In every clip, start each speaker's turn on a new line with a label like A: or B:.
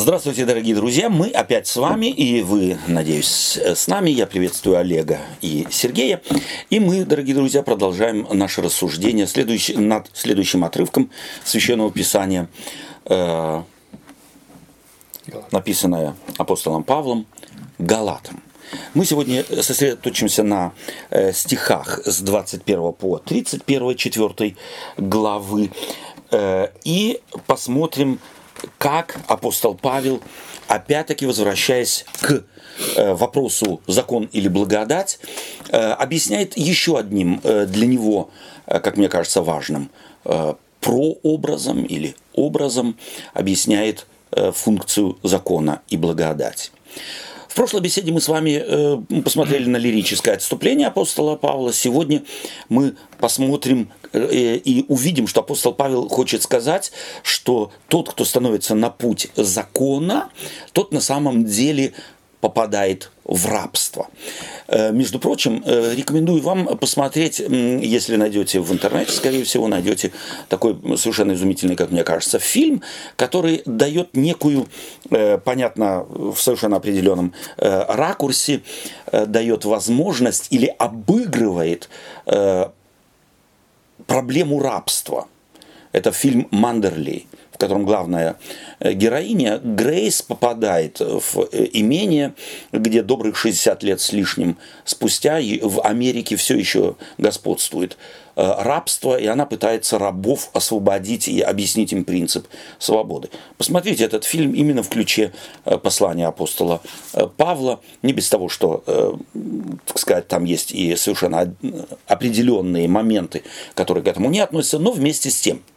A: Здравствуйте, дорогие друзья. Мы опять с вами, и вы, надеюсь, с нами. Я приветствую Олега и Сергея. И мы, дорогие друзья, продолжаем наше рассуждение следующий, над следующим отрывком Священного Писания, э, написанное апостолом Павлом Галатам. Мы сегодня сосредоточимся на э, стихах с 21 по 31, 4 главы э, и посмотрим как апостол Павел, опять-таки возвращаясь к э, вопросу закон или благодать, э, объясняет еще одним э, для него, как мне кажется, важным прообразом или образом объясняет функцию закона и благодать прошлой беседе мы с вами э, посмотрели на лирическое отступление апостола Павла. Сегодня мы посмотрим э, и увидим, что апостол Павел хочет сказать, что тот, кто становится на путь закона, тот на самом деле попадает в рабство. Э, между прочим, э, рекомендую вам посмотреть, если найдете в интернете, скорее всего, найдете такой совершенно изумительный, как мне кажется, фильм, который дает некую, э, понятно, в совершенно определенном ракурсе, дает возможность или обыгрывает проблему рабства. Это фильм «Мандерли» котором главная э, героиня, Грейс попадает в э, имение, где добрых 60 лет с лишним спустя в Америке все еще господствует э, рабство, и она пытается рабов освободить и объяснить им принцип свободы. Посмотрите этот фильм именно в ключе послания апостола Павла, не без того, что, так сказать, там есть и совершенно определенные моменты, которые к этому не относятся, но вместе с тем –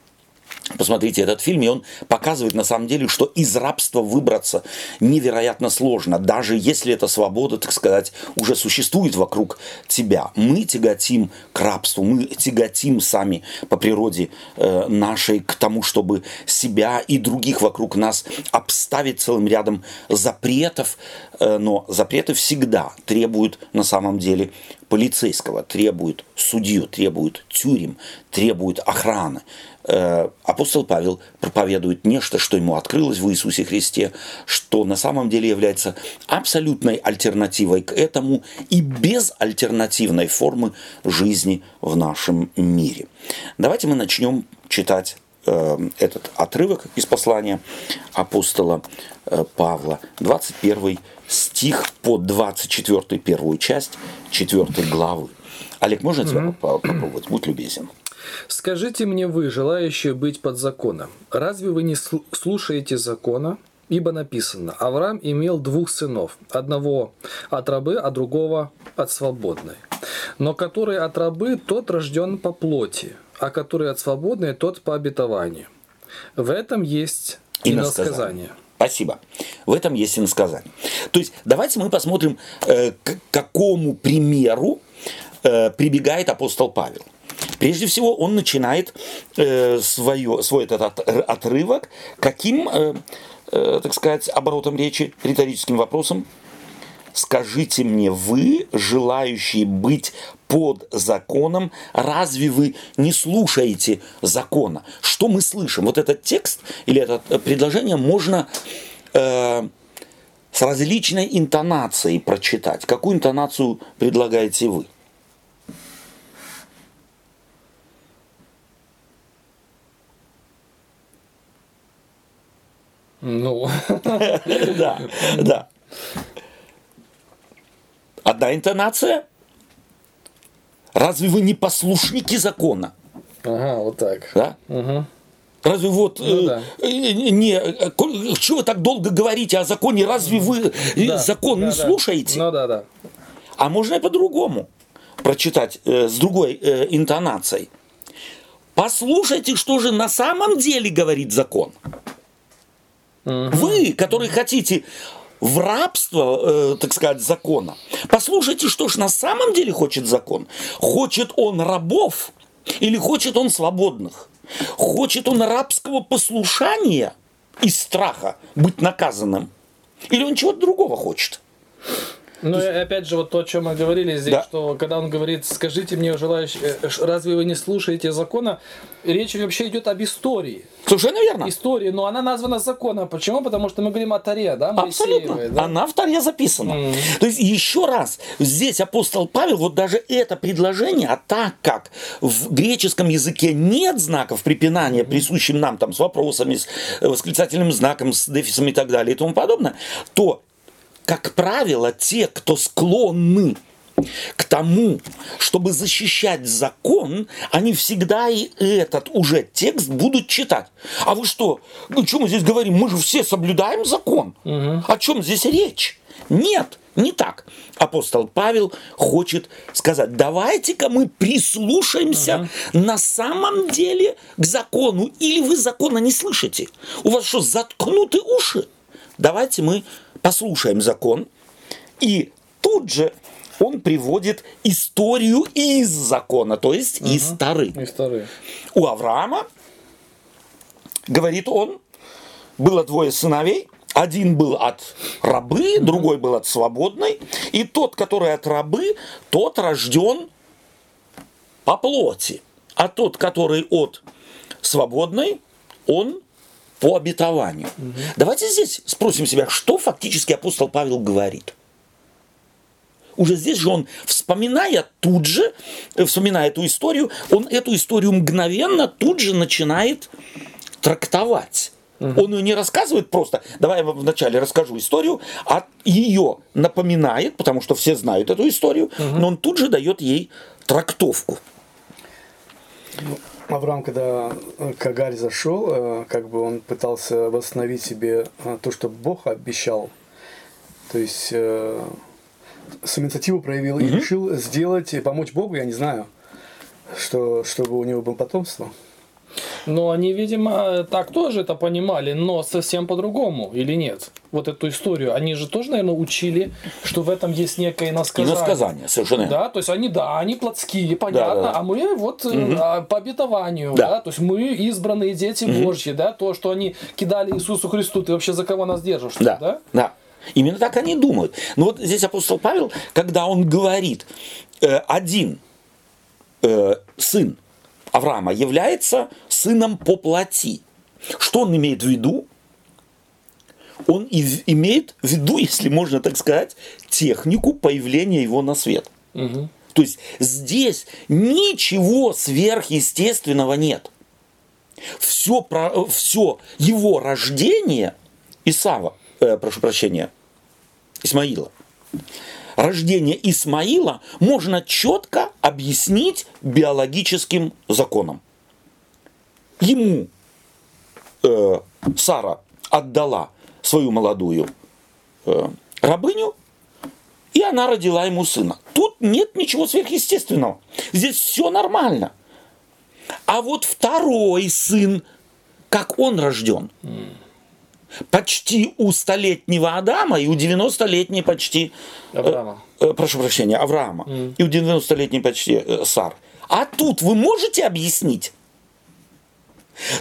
A: Посмотрите этот фильм, и он показывает на самом деле, что из рабства выбраться невероятно сложно, даже если эта свобода, так сказать, уже существует вокруг тебя. Мы тяготим к рабству, мы тяготим сами по природе э, нашей к тому, чтобы себя и других вокруг нас обставить целым рядом запретов, э, но запреты всегда требуют на самом деле полицейского, требуют судью, требуют тюрем, требуют охраны. Э, апостол Павел проповедует нечто, что ему открылось в Иисусе Христе, что на самом деле является абсолютной альтернативой к этому и безальтернативной формы жизни в нашем мире. Давайте мы начнем читать э, этот отрывок из послания апостола э, Павла, 21 стих по 24 первую часть 4 главы. Олег, можно тебя mm-hmm. попробовать? Будь любезен.
B: Скажите мне вы, желающие быть под законом, разве вы не слушаете закона? Ибо написано, Авраам имел двух сынов, одного от рабы, а другого от свободной. Но который от рабы, тот рожден по плоти, а который от свободной, тот по обетованию. В этом есть иносказание.
A: Спасибо. В этом есть иносказание. То есть давайте мы посмотрим, э, к какому примеру э, прибегает апостол Павел. Прежде всего, он начинает э, свое, свой этот отрывок каким, э, э, так сказать, оборотом речи, риторическим вопросом. Скажите мне, вы, желающие быть под законом, разве вы не слушаете закона? Что мы слышим? Вот этот текст или это предложение можно э, с различной интонацией прочитать. Какую интонацию предлагаете вы?
B: Ну.
A: Да, да. Одна интонация? Разве вы не послушники закона?
B: Ага, вот так.
A: Да? Угу. Разве вот ну, э, да. э, не э, чего вы так долго говорите о законе? Разве вы э, да, закон да, не да. слушаете?
B: Ну да, да.
A: А можно и по-другому прочитать э, с другой э, интонацией. Послушайте, что же на самом деле говорит закон. Угу. Вы, которые хотите в рабство, э, так сказать, закона. Послушайте, что ж на самом деле хочет закон. Хочет он рабов или хочет он свободных? Хочет он рабского послушания и страха быть наказанным? Или он чего-то другого хочет?
B: Ну, и опять же, вот то, о чем мы говорили здесь,
A: Да.
B: что когда он говорит, скажите мне, желающий, э, разве вы не слушаете закона? Речь вообще идет об истории.
A: Совершенно верно.
B: Истории, но она названа законом. Почему? Потому что мы говорим о Таре, да,
A: Абсолютно.
B: Моисеевой, да?
A: Она в Таре записана.
B: Мгм.
A: То есть, еще раз, здесь апостол Павел, вот даже это предложение, а так как в греческом языке нет знаков препинания, присущим нам там с вопросами, с э, восклицательным знаком, с дефисом и так далее и тому подобное, то, как правило, те, кто склонны к тому, чтобы защищать закон, они всегда и этот уже текст будут читать. А вы что? Ну, что мы здесь говорим? Мы же все соблюдаем закон. О чем здесь речь? Нет, не так. Апостол Павел хочет сказать, давайте-ка мы прислушаемся на самом деле к закону. Или вы закона не слышите? У вас что, заткнуты уши? Давайте мы послушаем закон. И тут же он приводит историю из закона, то есть из Торы.
B: И вторые.
A: У Авраама, говорит он, было двое сыновей, один был от рабы, другой был от свободной, и тот, который от рабы, тот рожден по плоти, а тот, который от свободной, он по обетованию. Давайте здесь спросим себя, что фактически апостол Павел говорит. Уже здесь же он, вспоминая тут же, э, вспоминая эту историю, он эту историю мгновенно тут же начинает трактовать. Он ее не рассказывает просто, давай я вам вначале расскажу историю, а ее напоминает, потому что все знают эту историю, но он тут же дает ей трактовку.
C: Авраам, когда э, к Агарь зашел, э, как бы он пытался восстановить себе то, что Бог обещал. То есть э, с инициативу проявил и решил сделать, и помочь Богу, я не знаю, что, чтобы у него было потомство.
B: Но они, видимо, так тоже это понимали, но совсем по-другому, или нет? Вот эту историю. Они же тоже, наверное, учили, что в этом есть некое
A: И
B: насказание.
A: насказание, совершенно.
B: Да, то есть они, да, они плотские, понятно,
A: Да, да, да.
B: а мы вот э, а, по обетованию,
A: Да.
B: да. то есть мы избранные дети Божьи, да, то, что они кидали Иисусу Христу, ты вообще за кого нас держишь,
A: Да,
B: да?
A: да. Именно так они думают. Но вот здесь апостол Павел, когда он говорит, э, один э, сын Авраама является сыном по плоти. Что он имеет в виду? Он имеет в виду, если можно так сказать, технику появления его на свет. То есть здесь ничего сверхъестественного нет. Все, про, все его рождение Исава, э, прошу прощения, Исмаила, рождение Исмаила можно четко объяснить биологическим законом. Ему э, Сара отдала свою молодую э, рабыню, и она родила ему сына. Тут нет ничего сверхъестественного. Здесь все нормально. А вот второй сын, как он рожден? Почти у столетнего Адама и у 90-летней почти... э,
B: Авраама.
A: э, прошу прощения, Авраама. И у 90-летней почти э, Сар. А тут вы можете объяснить?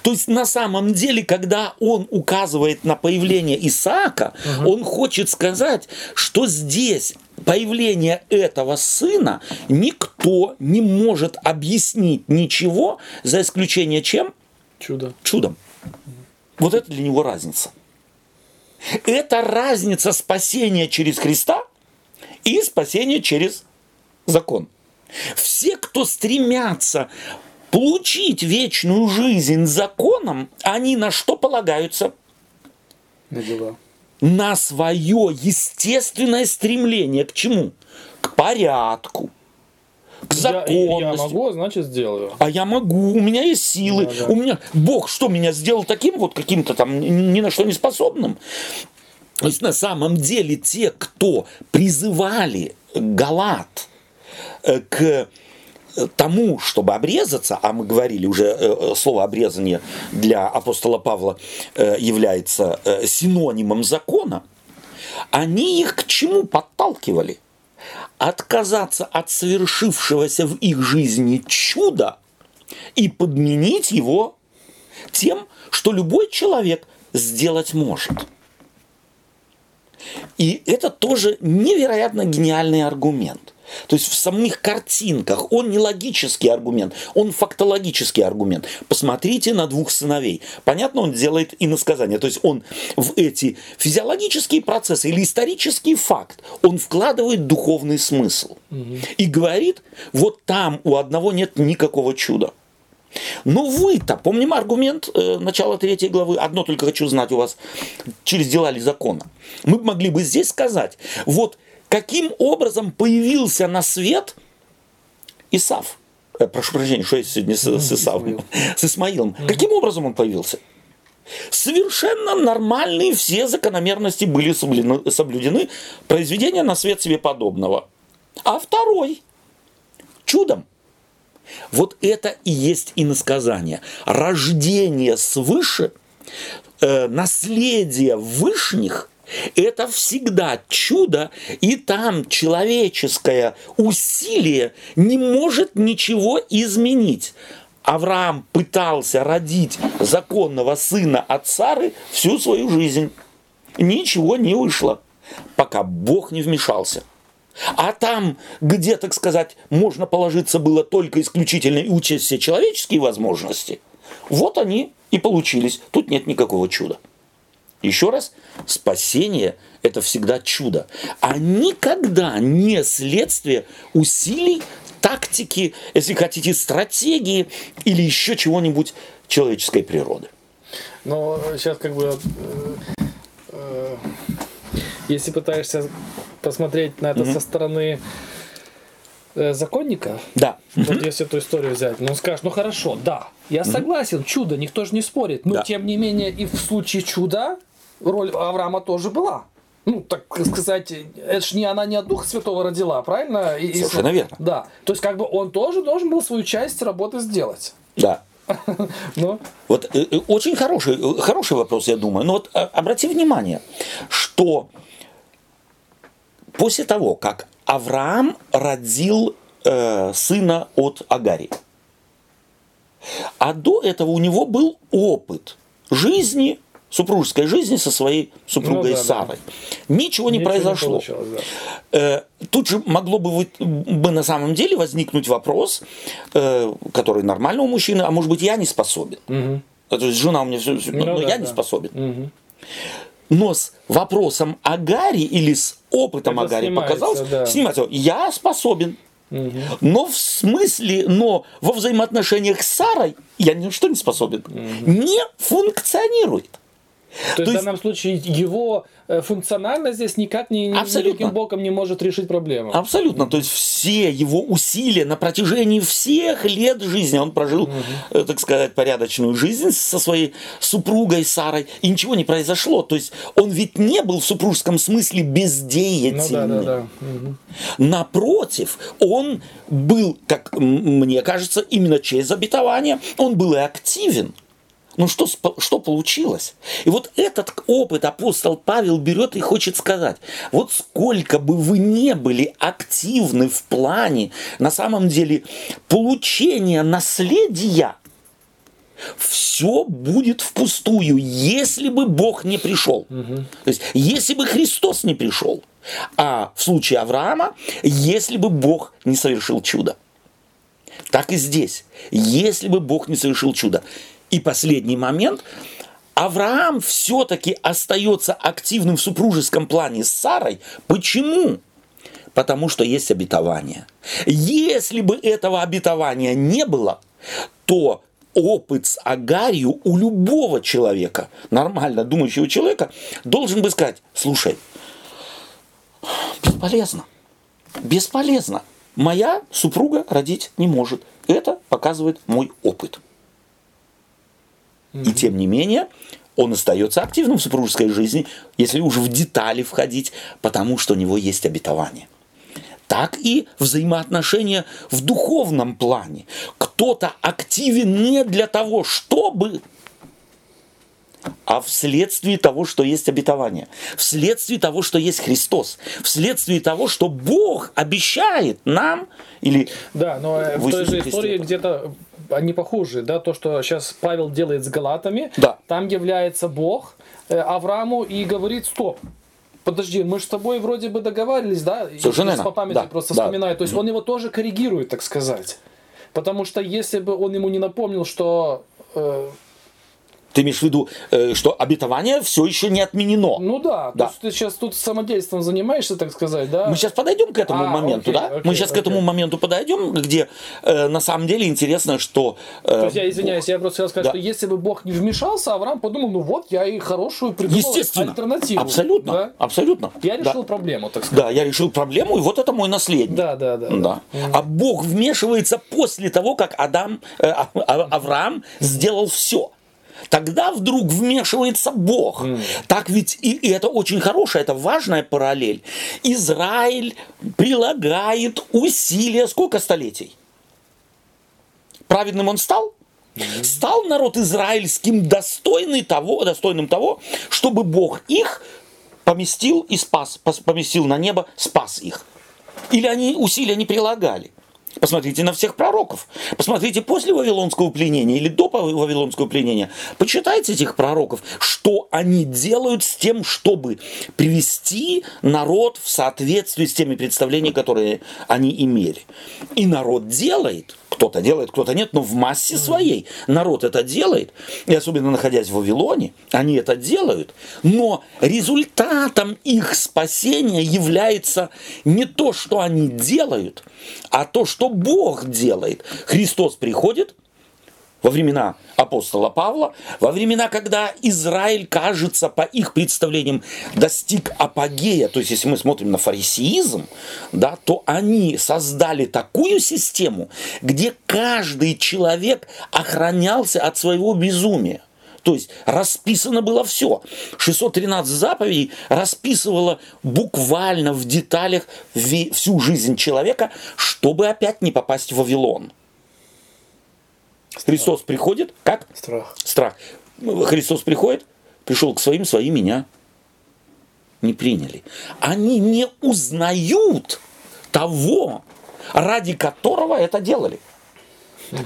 A: То есть на самом деле, когда он указывает на появление Исаака, он хочет сказать, что здесь появление этого сына никто не может объяснить ничего, за исключением чем?
B: Чудо.
A: Чудом. Вот это для него разница. Это разница спасения через Христа и спасения через закон. Все, кто стремятся получить вечную жизнь законом, они на что полагаются?
C: На дела.
A: На свое естественное стремление к чему? К порядку, к
B: Я,
A: законности.
B: я могу, значит, сделаю.
A: А я могу, у меня есть силы,
B: Да, да.
A: у меня Бог что меня сделал таким вот каким-то там ни на что не способным. То есть на самом деле те, кто призывали Галат э, к тому, чтобы обрезаться, а мы говорили уже, э, слово обрезание для апостола Павла э, является э, синонимом закона, они их к чему подталкивали? Отказаться от совершившегося в их жизни чуда и подменить его тем, что любой человек сделать может. И это тоже невероятно гениальный аргумент. То есть в самих картинках он не логический аргумент, он фактологический аргумент. Посмотрите на двух сыновей. Понятно, он делает иносказание. То есть он в эти физиологические процессы или исторический факт, он вкладывает духовный смысл. Угу. И говорит, вот там у одного нет никакого чуда. Но вы-то, помним аргумент э, начала третьей главы, одно только хочу знать у вас, через дела ли закона. Мы могли бы здесь сказать, вот каким образом появился на свет Исав. Э, прошу прощения, что я сегодня с, с Исавом? С Исмаилом. Каким образом он появился? Совершенно нормальные все закономерности были соблюдены, соблюдены произведения на свет себе подобного. А второй чудом. Вот это и есть иносказание. Рождение свыше, э, наследие вышних это всегда чудо, и там человеческое усилие не может ничего изменить. Авраам пытался родить законного сына от Сары всю свою жизнь. Ничего не вышло, пока Бог не вмешался. А там, где, так сказать, можно положиться было только исключительно и учесть все человеческие возможности, вот они и получились. Тут нет никакого чуда. Еще раз, спасение – это всегда чудо, а никогда не следствие усилий, тактики, если хотите, стратегии или еще чего-нибудь человеческой природы.
B: Но сейчас как бы, э, э, если пытаешься посмотреть на это mm-hmm. со стороны э, законника,
A: да.
B: вот если эту историю взять, ну он скажет, ну хорошо, да, я согласен, чудо, никто же не спорит, но да. тем не менее и в случае чуда роль Авраама тоже была. Ну, так сказать, это ж не она не от Духа Святого родила, правильно?
A: И, Совершенно и, верно.
B: Да. То есть, как бы он тоже должен был свою часть работы сделать.
A: Да. Но... Ну. Вот э, э, очень хороший, э, хороший вопрос, я думаю. Но вот обрати внимание, что после того, как Авраам родил э, сына от Агари, а до этого у него был опыт жизни супружеской жизни со своей супругой ну, да, Сарой. Да. Ничего не Ничего произошло. Не да. Э, тут же могло бы, бы на самом деле возникнуть вопрос, э, который нормально у мужчины, а может быть я не способен. Угу. То есть жена у меня все, ну, но да, я да. не способен. Угу. Но с вопросом о Гарри или с опытом Это Агари показалось, да. снимается, я способен. Угу. Но в смысле, но во взаимоотношениях с Сарой я ни что не способен. Угу. Не функционирует.
B: То, То есть, в данном случае его э, функционально здесь никак не, никаким боком не может решить проблему.
A: Абсолютно. То есть все его усилия на протяжении всех лет жизни, он прожил, угу. так сказать, порядочную жизнь со своей супругой Сарой, и ничего не произошло. То есть он ведь не был в супружеском смысле бездеятельным. Ну, да, да, да. Угу. Напротив, он был, как мне кажется, именно через обетование, он был и активен. Ну что, что получилось? И вот этот опыт апостол Павел берет и хочет сказать, вот сколько бы вы не были активны в плане, на самом деле, получения наследия, все будет впустую, если бы Бог не пришел. Угу. То есть, если бы Христос не пришел. А в случае Авраама, если бы Бог не совершил чудо. Так и здесь. Если бы Бог не совершил чудо. И последний момент. Авраам все-таки остается активным в супружеском плане с Сарой. Почему? Потому что есть обетование. Если бы этого обетования не было, то опыт с Агарью у любого человека, нормально думающего человека, должен бы сказать, слушай, бесполезно, бесполезно. Моя супруга родить не может. Это показывает мой опыт. И тем не менее, он остается активным в супружеской жизни, если уж в детали входить, потому что у него есть обетование. Так и взаимоотношения в духовном плане. Кто-то активен не для того, чтобы а вследствие того, что есть обетование, вследствие того, что есть Христос, вследствие того, что Бог обещает нам или
B: да, но э, в той же истории где-то они похожи, да, то, что сейчас Павел делает с Галатами,
A: да.
B: там является Бог э, Аврааму и говорит, стоп, подожди, мы же с тобой вроде бы договаривались, да?
A: Совершенно
B: Сейчас по памяти
A: Да,
B: просто
A: да.
B: вспоминаю. То есть он его тоже коррегирует, так сказать. Потому что если бы он ему не напомнил, что э,
A: Ты имеешь в виду, э, что обетование все еще не отменено?
B: ну да,
A: Да.
B: то есть ты сейчас тут самодействием занимаешься, так сказать, да?
A: Мы сейчас подойдем к этому
B: А,
A: моменту,
B: окей,
A: да?
B: окей,
A: Мы сейчас к этому
B: окей.
A: моменту подойдем, где э, на самом деле интересно, что... э,
B: То есть я извиняюсь, я просто хотел сказать,
A: Да.
B: что если бы Бог не вмешался, Авраам подумал, ну вот, я и хорошую придумал
A: Естественно.
B: альтернативу.
A: Абсолютно.
B: да?
A: Абсолютно.
B: Я
A: Да.
B: решил проблему, так сказать.
A: Да, я решил проблему, и вот это мой наследник.
B: Да, да, да.
A: Да. А Бог вмешивается после того, как Адам, э, А- А- Авраам сделал все. Тогда вдруг вмешивается Бог. Так ведь и, и это очень хорошая, это важная параллель. Израиль прилагает усилия сколько столетий? Праведным он стал? Стал народ израильским достойный того, достойным того, чтобы Бог их поместил и спас, поместил на небо, спас их. Или они усилия не прилагали? Посмотрите на всех пророков. Посмотрите после Вавилонского пленения или до Вавилонского пленения. Почитайте этих пророков, что они делают с тем, чтобы привести народ в соответствии с теми представлениями, которые они имели. И народ делает. Кто-то делает, кто-то нет, но в массе своей народ это делает. И особенно находясь в Вавилоне, они это делают. Но результатом их спасения является не то, что они делают, а то, что Бог делает. Христос приходит, во времена апостола Павла, во времена, когда Израиль, кажется, по их представлениям, достиг апогея, то есть если мы смотрим на фарисеизм, да, то они создали такую систему, где каждый человек охранялся от своего безумия. То есть расписано было все. 613 заповедей расписывало буквально в деталях всю жизнь человека, чтобы опять не попасть в Вавилон. Христос приходит, как?
C: Страх.
A: Страх. Христос приходит, пришел к своим, свои меня не приняли. Они не узнают того, ради которого это делали.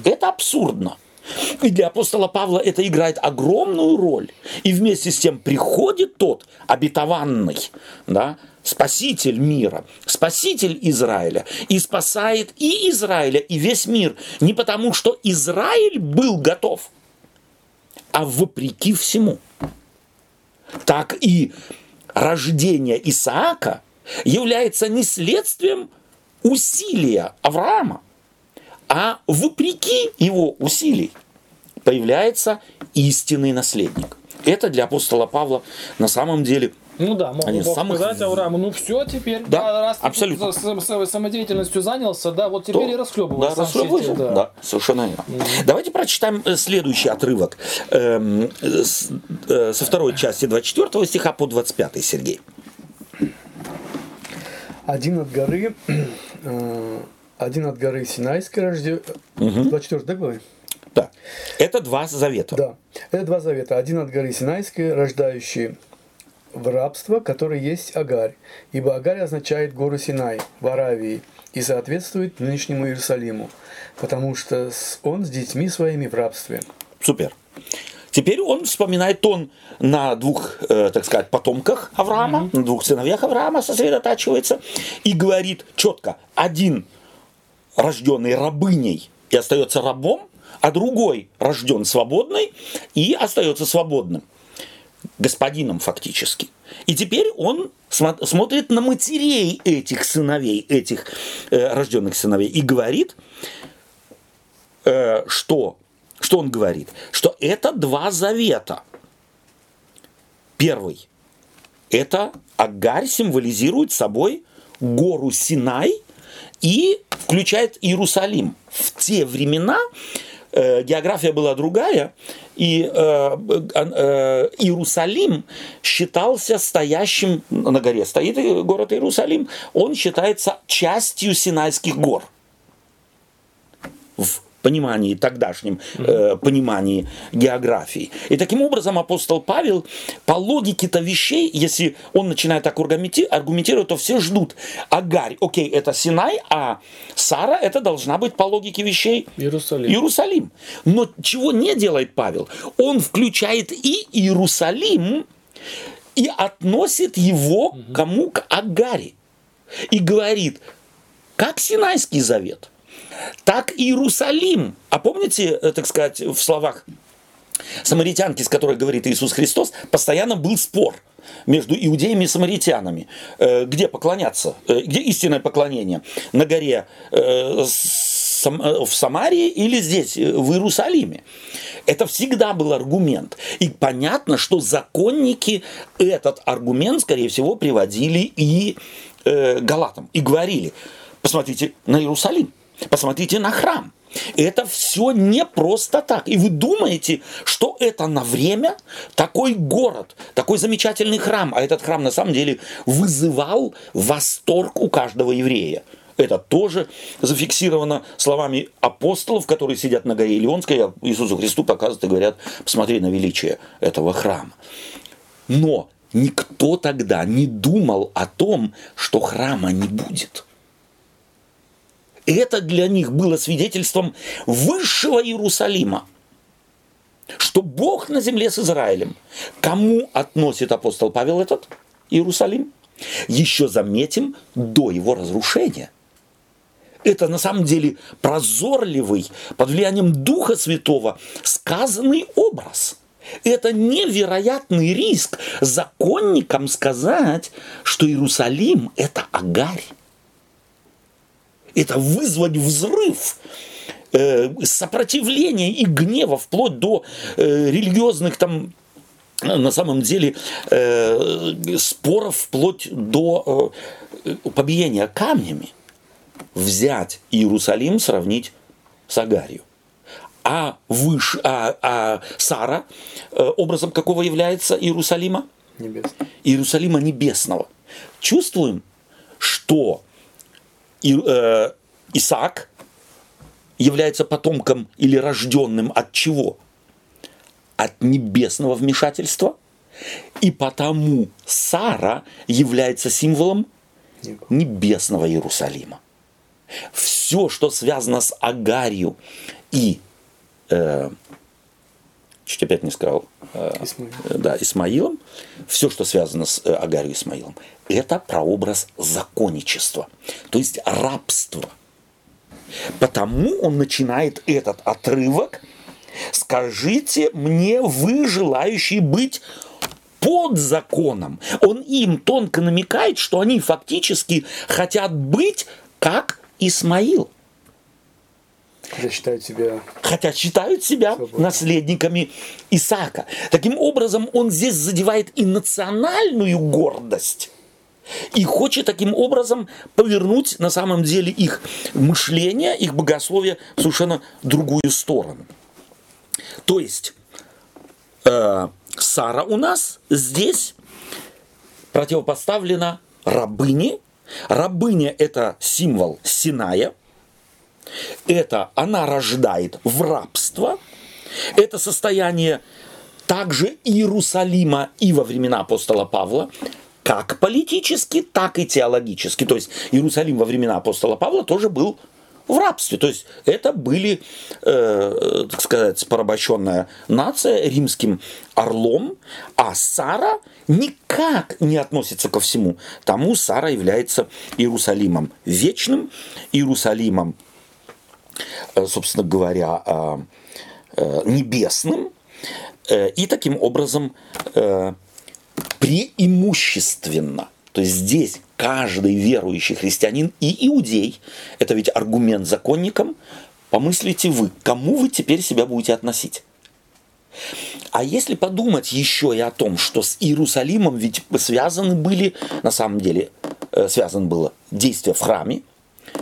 A: Это абсурдно. И для апостола Павла это играет огромную роль. И вместе с тем приходит тот обетованный, да, спаситель мира, спаситель Израиля, и спасает и Израиля, и весь мир. Не потому, что Израиль был готов, а вопреки всему. Так и рождение Исаака является не следствием усилия Авраама, а вопреки его усилий появляется истинный наследник. Это для апостола Павла на самом деле
B: Ну да, мог
A: Они самых-
B: сказать Аврааму, ну все теперь,
A: Да,
B: да, раз ты
A: абсолютно.
B: за- за- самодеятельностью занялся, да, вот теперь и расхлебывай.
A: Да,
B: сам
A: расхлебывай,
B: сети,
A: да. совершенно верно. Давайте прочитаем э, следующий отрывок эм, с- э, со второй части 24 стиха по 25, Сергей.
C: Один от горы, э, один от горы Синайской рожден... 24 да, главы?
A: Да. Это два завета.
C: Да. Это два завета. Один от горы Синайской, рождающий в рабство, который есть Агарь. Ибо Агарь означает гору Синай в Аравии и соответствует нынешнему Иерусалиму, потому что он с детьми своими в рабстве.
A: Супер. Теперь он вспоминает он на двух, э, так сказать, потомках Авраама, на двух сыновьях Авраама сосредотачивается и говорит четко, один рожденный рабыней и остается рабом, а другой рожден свободный и остается свободным господином фактически. И теперь он смо- смотрит на матерей этих сыновей, этих э, рожденных сыновей и говорит, э, что, что он говорит? Что это два завета. Первый. Это Агарь символизирует собой гору Синай и включает Иерусалим. В те времена э, география была другая, и э, э, Иерусалим считался стоящим, на горе стоит город Иерусалим, он считается частью Синайских гор. В понимании, тогдашнем э, понимании географии. И таким образом апостол Павел по логике-то вещей, если он начинает так аргументи- аргументировать, то все ждут. Агарь, окей, это Синай, а Сара это должна быть по логике вещей
B: Иерусалим.
A: Иерусалим. Но чего не делает Павел? Он включает и Иерусалим и относит его к кому? К Агаре. И говорит, как Синайский завет, так и Иерусалим. А помните, э, так сказать, в словах самаритянки, с которой говорит Иисус Христос, постоянно был спор между иудеями и самаритянами. Э, где поклоняться? Э, где истинное поклонение? На горе в Самарии или здесь, в Иерусалиме. Это всегда был аргумент. И понятно, что законники этот аргумент, скорее всего, приводили и Галатам. И говорили, посмотрите на Иерусалим, посмотрите на храм. Это все не просто так. И вы думаете, что это на время такой город, такой замечательный храм, а этот храм на самом деле вызывал восторг у каждого еврея. Это тоже зафиксировано словами апостолов, которые сидят на горе Илионской, а Иисусу Христу показывают и говорят, посмотри на величие этого храма. Но никто тогда не думал о том, что храма не будет. Это для них было свидетельством высшего Иерусалима, что Бог на земле с Израилем. Кому относит апостол Павел этот Иерусалим? Еще заметим, до его разрушения. Это на самом деле прозорливый, под влиянием Духа Святого, сказанный образ. Это невероятный риск законникам сказать, что Иерусалим – это Агарь это вызвать взрыв э, сопротивления и гнева вплоть до э, религиозных там на самом деле э, споров вплоть до э, побиения камнями. Взять Иерусалим, сравнить с Агарью. А, выше, а, а Сара э, образом какого является Иерусалима?
C: Небесного.
A: Иерусалима небесного. Чувствуем, что и, э, Исаак является потомком или рожденным от чего? От небесного вмешательства. И потому Сара является символом небесного Иерусалима. Все, что связано с Агарью и э, чуть опять не сказал, э, Исмаил. да, Исмаилом, все, что связано с э, Агарью Исмаилом, это прообраз законничества, то есть рабства. Потому он начинает этот отрывок «Скажите мне, вы желающие быть под законом». Он им тонко намекает, что они фактически хотят быть как Исмаил.
C: Хотя считают себя...
A: Хотя считают себя наследниками Исаака. Таким образом, он здесь задевает и национальную гордость, и хочет таким образом повернуть на самом деле их мышление, их богословие в совершенно другую сторону. То есть э, Сара у нас здесь противопоставлена рабыне. Рабыня – это символ Синая. Это она рождает в рабство. Это состояние также Иерусалима и во времена апостола Павла как политически, так и теологически. То есть Иерусалим во времена апостола Павла тоже был в рабстве. То есть это были, э, так сказать, порабощенная нация римским орлом, а Сара никак не относится ко всему. Тому Сара является Иерусалимом вечным, Иерусалимом, собственно говоря, э, э, небесным, э, и таким образом э, преимущественно. То есть здесь каждый верующий христианин и иудей, это ведь аргумент законникам, помыслите вы, кому вы теперь себя будете относить. А если подумать еще и о том, что с Иерусалимом ведь связаны были, на самом деле, э, связано было действие в храме,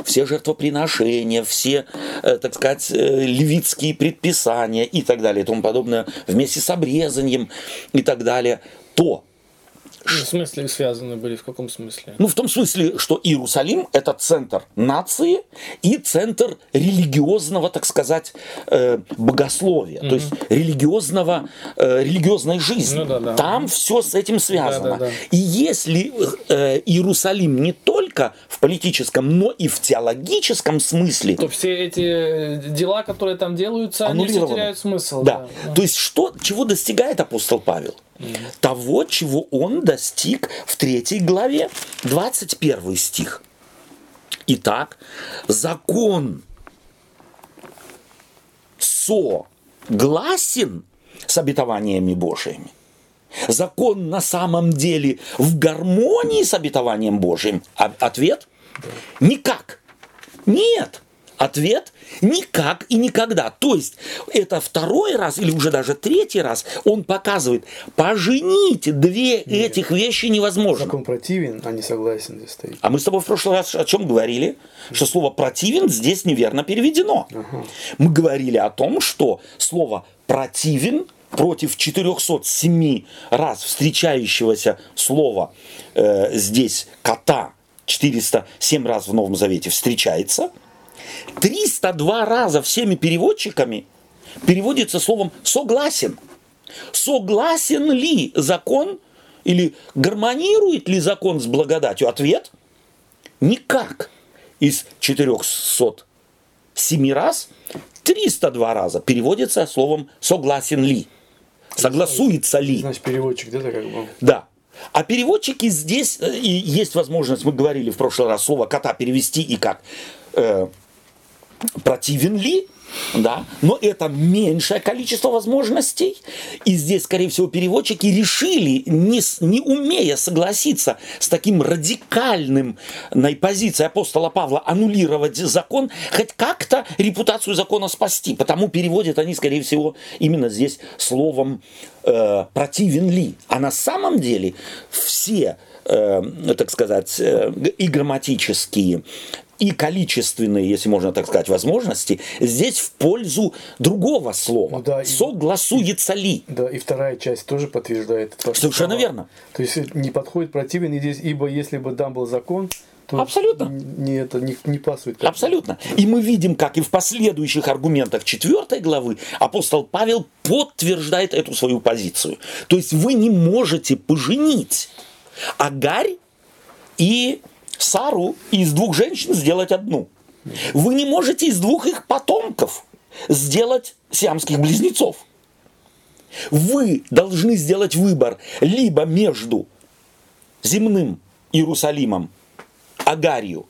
A: все жертвоприношения, все, э, так сказать, э, левитские предписания и так далее и тому подобное, вместе с обрезанием и так далее, то
B: в смысле связаны были? В каком смысле?
A: Ну, в том смысле, что Иерусалим – это центр нации и центр религиозного, так сказать, э, богословия, угу. то есть религиозного, э, религиозной жизни. Ну, да, да. Там все с этим связано. Да, да, да. И если э, Иерусалим не только в политическом, но и в теологическом смысле,
B: то все эти дела, которые там делаются, они все теряют смысл.
A: Да. да. То есть что, чего достигает апостол Павел? Того, чего он достиг в третьей главе, 21 стих. Итак, закон согласен с обетованиями Божьими. Закон на самом деле в гармонии с обетованием Божьим. А ответ – никак. Нет. Ответ – никак и никогда. То есть это второй раз или уже даже третий раз он показывает, пожените две Нет. этих вещи невозможно.
C: Закон противен, а не согласен здесь стоит.
A: А мы с тобой в прошлый раз о чем говорили? Что слово противен здесь неверно переведено. Ага. Мы говорили о том, что слово противен против 407 раз встречающегося слова э, здесь кота 407 раз в Новом Завете встречается – 302 раза всеми переводчиками переводится словом «согласен». Согласен ли закон или гармонирует ли закон с благодатью? Ответ – никак. Из 407 раз 302 раза переводится словом «согласен ли». Согласуется ли.
C: Значит, переводчик, да, как бы?
A: Да. А переводчики здесь, э, и есть возможность, мы говорили в прошлый раз, слово кота перевести и как э, противен ли, да, но это меньшее количество возможностей. И здесь, скорее всего, переводчики решили, не, не умея согласиться с таким радикальным на позиции апостола Павла аннулировать закон, хоть как-то репутацию закона спасти. Потому переводят они, скорее всего, именно здесь словом э, противен ли. А на самом деле все э, так сказать, э, и грамматические, и количественные, если можно так сказать, возможности здесь в пользу другого слова. Ну, да, Согласуется
C: и,
A: ли?
C: Да, и вторая часть тоже подтверждает.
A: То, Совершенно верно.
C: То есть не подходит противен здесь, ибо если бы там был закон, то
A: Абсолютно.
C: Не, это не, не пасует.
A: Абсолютно. И мы видим, как и в последующих аргументах четвертой главы апостол Павел подтверждает эту свою позицию. То есть вы не можете поженить Агарь и Сару из двух женщин сделать одну. Вы не можете из двух их потомков сделать сиамских близнецов. Вы должны сделать выбор либо между земным Иерусалимом, Агарию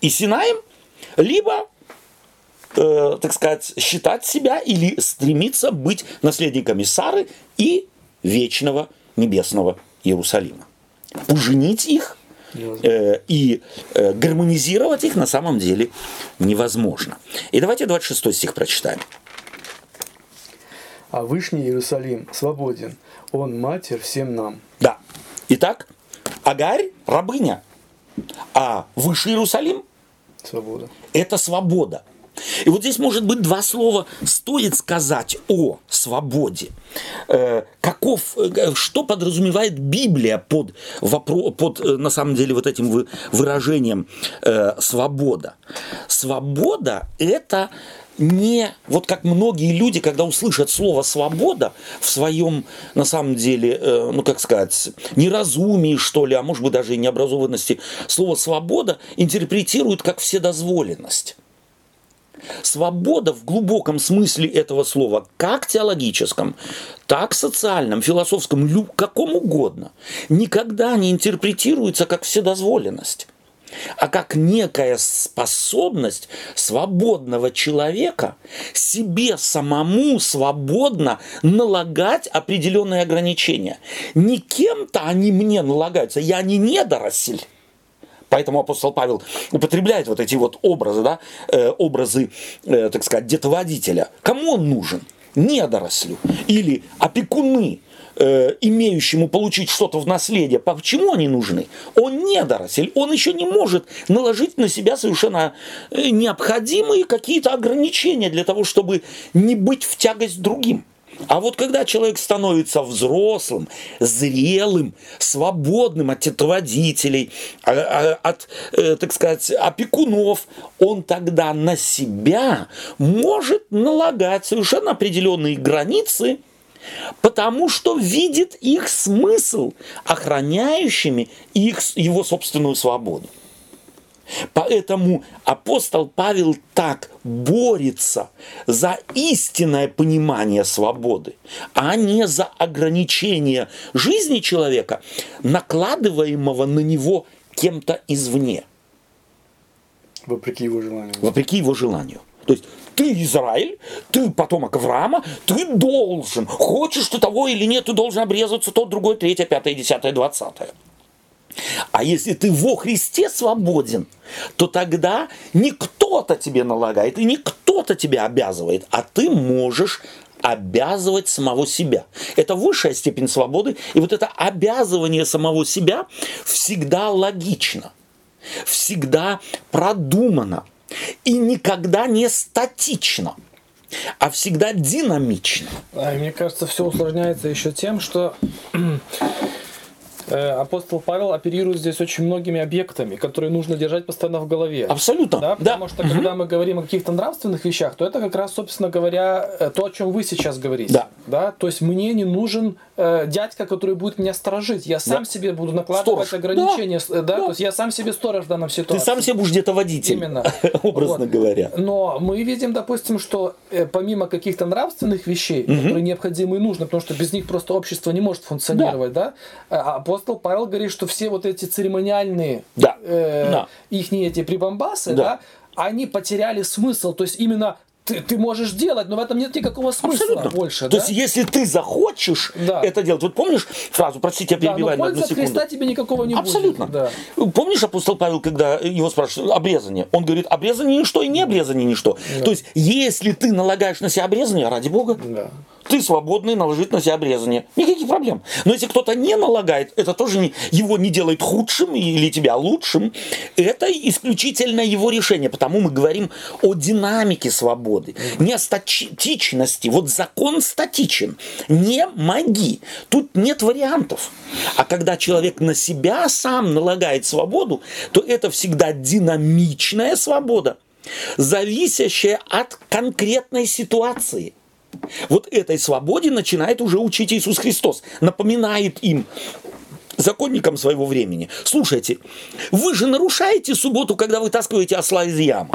A: и Синаем, либо, э, так сказать, считать себя или стремиться быть наследниками Сары и вечного небесного Иерусалима. Уженить их – э, и э, гармонизировать их на самом деле невозможно. И давайте 26 стих прочитаем.
C: А Вышний Иерусалим свободен, он матерь всем нам.
A: Да. Итак, Агарь – рабыня, а Высший Иерусалим –
C: свобода.
A: Это свобода. И вот здесь, может быть, два слова стоит сказать о свободе. Э, каков, э, что подразумевает Библия под, под э, на самом деле, вот этим выражением «свобода»? Свобода – это не, вот как многие люди, когда услышат слово «свобода» в своем, на самом деле, ну, как сказать, неразумии, что ли, а может быть, даже и необразованности, слово «свобода» интерпретируют как вседозволенность. Свобода в глубоком смысле этого слова, как теологическом, так социальном, философском, каком угодно, никогда не интерпретируется как вседозволенность а как некая способность свободного человека себе самому свободно налагать определенные ограничения. Не кем-то они мне налагаются, я не недоросль. Поэтому апостол Павел употребляет вот эти вот образы, да, э, образы, э, так сказать, детоводителя. Кому он нужен? Недорослю. Или опекуны, э, имеющему получить что-то в наследие. Почему они нужны? Он недоросль, он еще не может наложить на себя совершенно э, необходимые какие-то ограничения для того, чтобы не быть в тягость другим. А вот когда человек становится взрослым, зрелым, свободным от тетроводителей, а, а, от, э, так сказать, опекунов, он тогда на себя может налагать совершенно определенные границы, потому что видит их смысл, охраняющими их, его собственную свободу. Поэтому апостол Павел так борется за истинное понимание свободы, а не за ограничение жизни человека, накладываемого на него кем-то извне.
C: Вопреки его желанию.
A: Вопреки его желанию. То есть ты Израиль, ты потомок Авраама, ты должен, хочешь ты того или нет, ты должен обрезаться тот, другой, третье, пятое, десятое, двадцатое. А если ты во Христе свободен, то тогда не кто-то тебе налагает и не кто-то тебя обязывает, а ты можешь обязывать самого себя. Это высшая степень свободы, и вот это обязывание самого себя всегда логично, всегда продумано и никогда не статично а всегда динамично.
B: А, мне кажется, все усложняется еще тем, что апостол Павел оперирует здесь очень многими объектами, которые нужно держать постоянно в голове.
A: Абсолютно.
B: Да, потому да. что угу. когда мы говорим о каких-то нравственных вещах, то это как раз, собственно говоря, э, то, о чем вы сейчас говорите.
A: Да.
B: Да? То есть мне не нужен э, дядька, который будет меня сторожить. Я сам да. себе буду накладывать Сторож. ограничения. Да. Да? Да. То есть я сам себе сторож в данном ситуации.
A: Ты сам себе будешь где-то водитель.
B: Именно.
A: Образно
B: вот.
A: говоря.
B: Но мы видим, допустим, что э, помимо каких-то нравственных вещей, угу. которые необходимы и нужны, потому что без них просто общество не может функционировать, да, да э, апостол Павел говорит, что все вот эти церемониальные
A: да.
B: Э,
A: да.
B: их эти прибамбасы, да.
A: Да,
B: они потеряли смысл. То есть именно ты, ты можешь делать, но в этом нет никакого смысла
A: Абсолютно.
B: больше.
A: То
B: да?
A: есть, если ты захочешь
B: да.
A: это делать, вот помнишь фразу, простите, я перебиваю
B: да,
A: на одну секунду.
B: Христа тебе никакого не
A: Абсолютно.
B: будет. Да.
A: Помнишь апостол Павел, когда его спрашивают обрезание? Он говорит, обрезание ничто и не обрезание ничто. Да. То есть, если ты налагаешь на себя обрезание, ради Бога,
B: да.
A: Ты свободный наложить на себя обрезание. Никаких проблем. Но если кто-то не налагает, это тоже не, его не делает худшим или тебя лучшим. Это исключительно его решение. Потому мы говорим о динамике свободы. Не о статичности. Вот закон статичен. Не маги. Тут нет вариантов. А когда человек на себя сам налагает свободу, то это всегда динамичная свобода, зависящая от конкретной ситуации. Вот этой свободе начинает уже учить Иисус Христос. Напоминает им, законникам своего времени. Слушайте, вы же нарушаете субботу, когда вытаскиваете осла из ямы.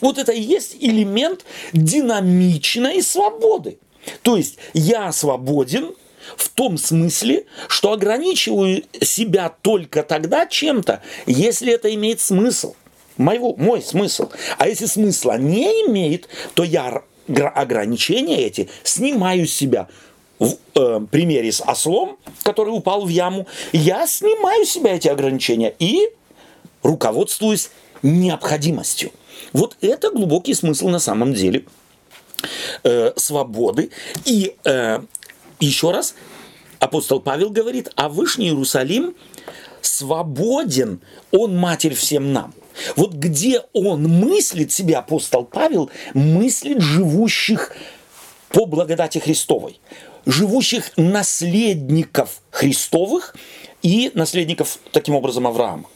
A: Вот это и есть элемент динамичной свободы. То есть я свободен в том смысле, что ограничиваю себя только тогда чем-то, если это имеет смысл. Моего, мой смысл. А если смысла не имеет, то я ограничения эти снимаю с себя. В э, примере с ослом, который упал в яму, я снимаю с себя эти ограничения и руководствуюсь необходимостью. Вот это глубокий смысл на самом деле э, свободы. И э, еще раз, апостол Павел говорит, а Вышний Иерусалим свободен, он матерь всем нам. Вот где он мыслит себя, апостол Павел, мыслит живущих по благодати Христовой, живущих наследников Христовых и наследников, таким образом, Авраама.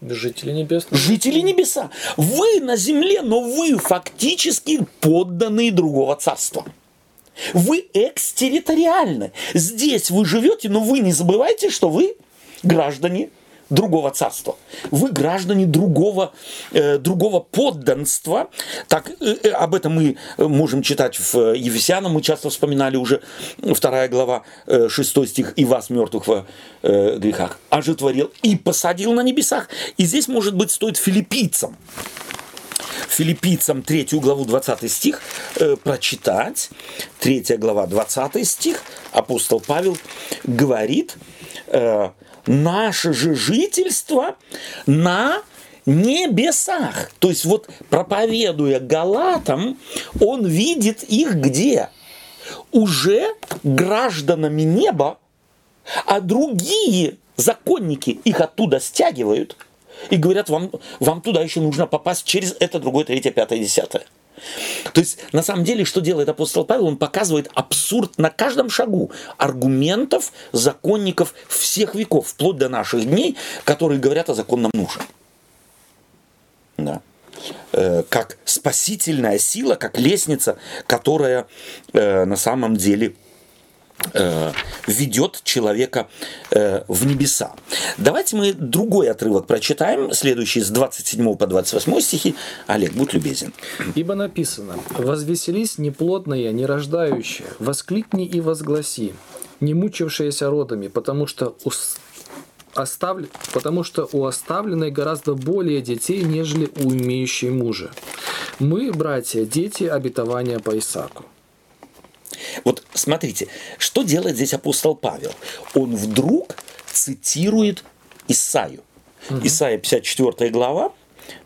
B: Жители небес.
A: Жители небеса. Вы на земле, но вы фактически подданные другого царства. Вы экстерриториальны. Здесь вы живете, но вы не забывайте, что вы граждане другого царства. Вы граждане другого, э, другого подданства. Так, э, э об этом мы можем читать в Ефесянам, мы часто вспоминали уже вторая глава, э, 6 стих, «И вас, мертвых во грехах, ожитворил и посадил на небесах». И здесь, может быть, стоит филиппийцам филиппийцам 3 главу 20 стих э, прочитать. 3 глава 20 стих апостол Павел говорит, э, наше же жительство на небесах. То есть вот проповедуя Галатам, он видит их где? Уже гражданами неба, а другие законники их оттуда стягивают и говорят, вам, вам туда еще нужно попасть через это, другое, третье, пятое, десятое. То есть, на самом деле, что делает апостол Павел? Он показывает абсурд на каждом шагу аргументов законников всех веков, вплоть до наших дней, которые говорят о законном муже. Да э, как спасительная сила, как лестница, которая э, на самом деле ведет человека э, в небеса. Давайте мы другой отрывок прочитаем, следующий с 27 по 28 стихи. Олег, будь любезен.
B: Ибо написано, «Возвеселись неплодная, нерождающая, воскликни и возгласи, не мучившаяся родами, потому что ус- оставль... потому что у оставленной гораздо более детей, нежели у имеющей мужа. Мы, братья, дети обетования по Исаку.
A: Вот смотрите, что делает здесь апостол Павел? Он вдруг цитирует Исаию. Исаия 54 глава,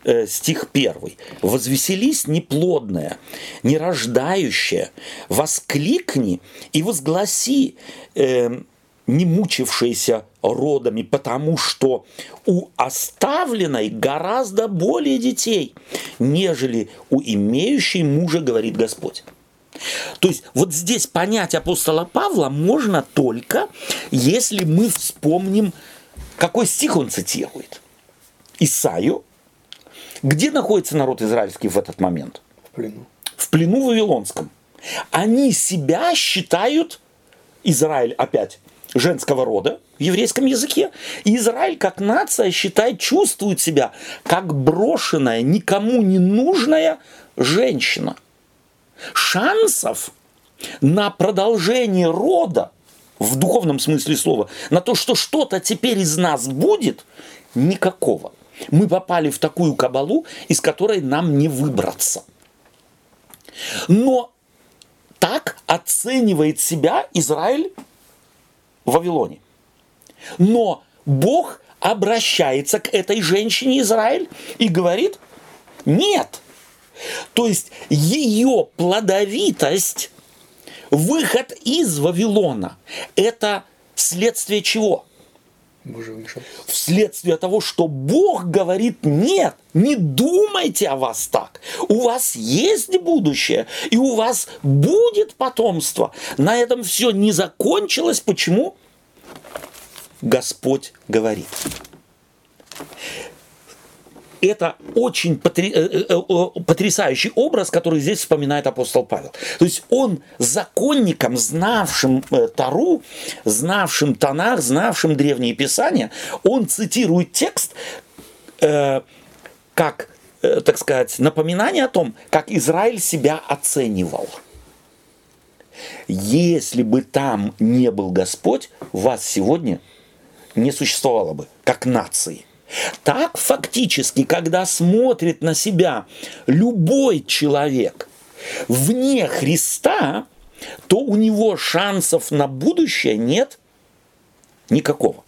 A: э, стих 1. «Возвеселись неплодная, нерождающая, воскликни и возгласи, э, не мучившиеся родами, потому что у оставленной гораздо более детей, нежели у имеющей мужа, говорит Господь». То есть вот здесь понять апостола Павла можно только, если мы вспомним, какой стих он цитирует. Исаю. Где находится народ израильский в этот момент?
C: В плену.
A: В плену вавилонском. Они себя считают, Израиль опять, женского рода в еврейском языке. И Израиль как нация считает, чувствует себя как брошенная, никому не нужная женщина – шансов на продолжение рода, в духовном смысле слова, на то, что что-то теперь из нас будет, никакого. Мы попали в такую кабалу, из которой нам не выбраться. Но так оценивает себя Израиль в Вавилоне. Но Бог обращается к этой женщине Израиль и говорит, нет – то есть ее плодовитость, выход из Вавилона, это следствие чего? Вследствие того, что Бог говорит, нет, не думайте о вас так. У вас есть будущее, и у вас будет потомство. На этом все не закончилось. Почему? Господь говорит это очень э, э, э, потрясающий образ, который здесь вспоминает апостол Павел. То есть он законником, знавшим Тару, знавшим Танах, знавшим древние писания, он цитирует текст э, как, э, так сказать, напоминание о том, как Израиль себя оценивал. Если бы там не был Господь, вас сегодня не существовало бы, как нации. Так фактически, когда смотрит на себя любой человек вне Христа, то у него шансов на будущее нет никакого.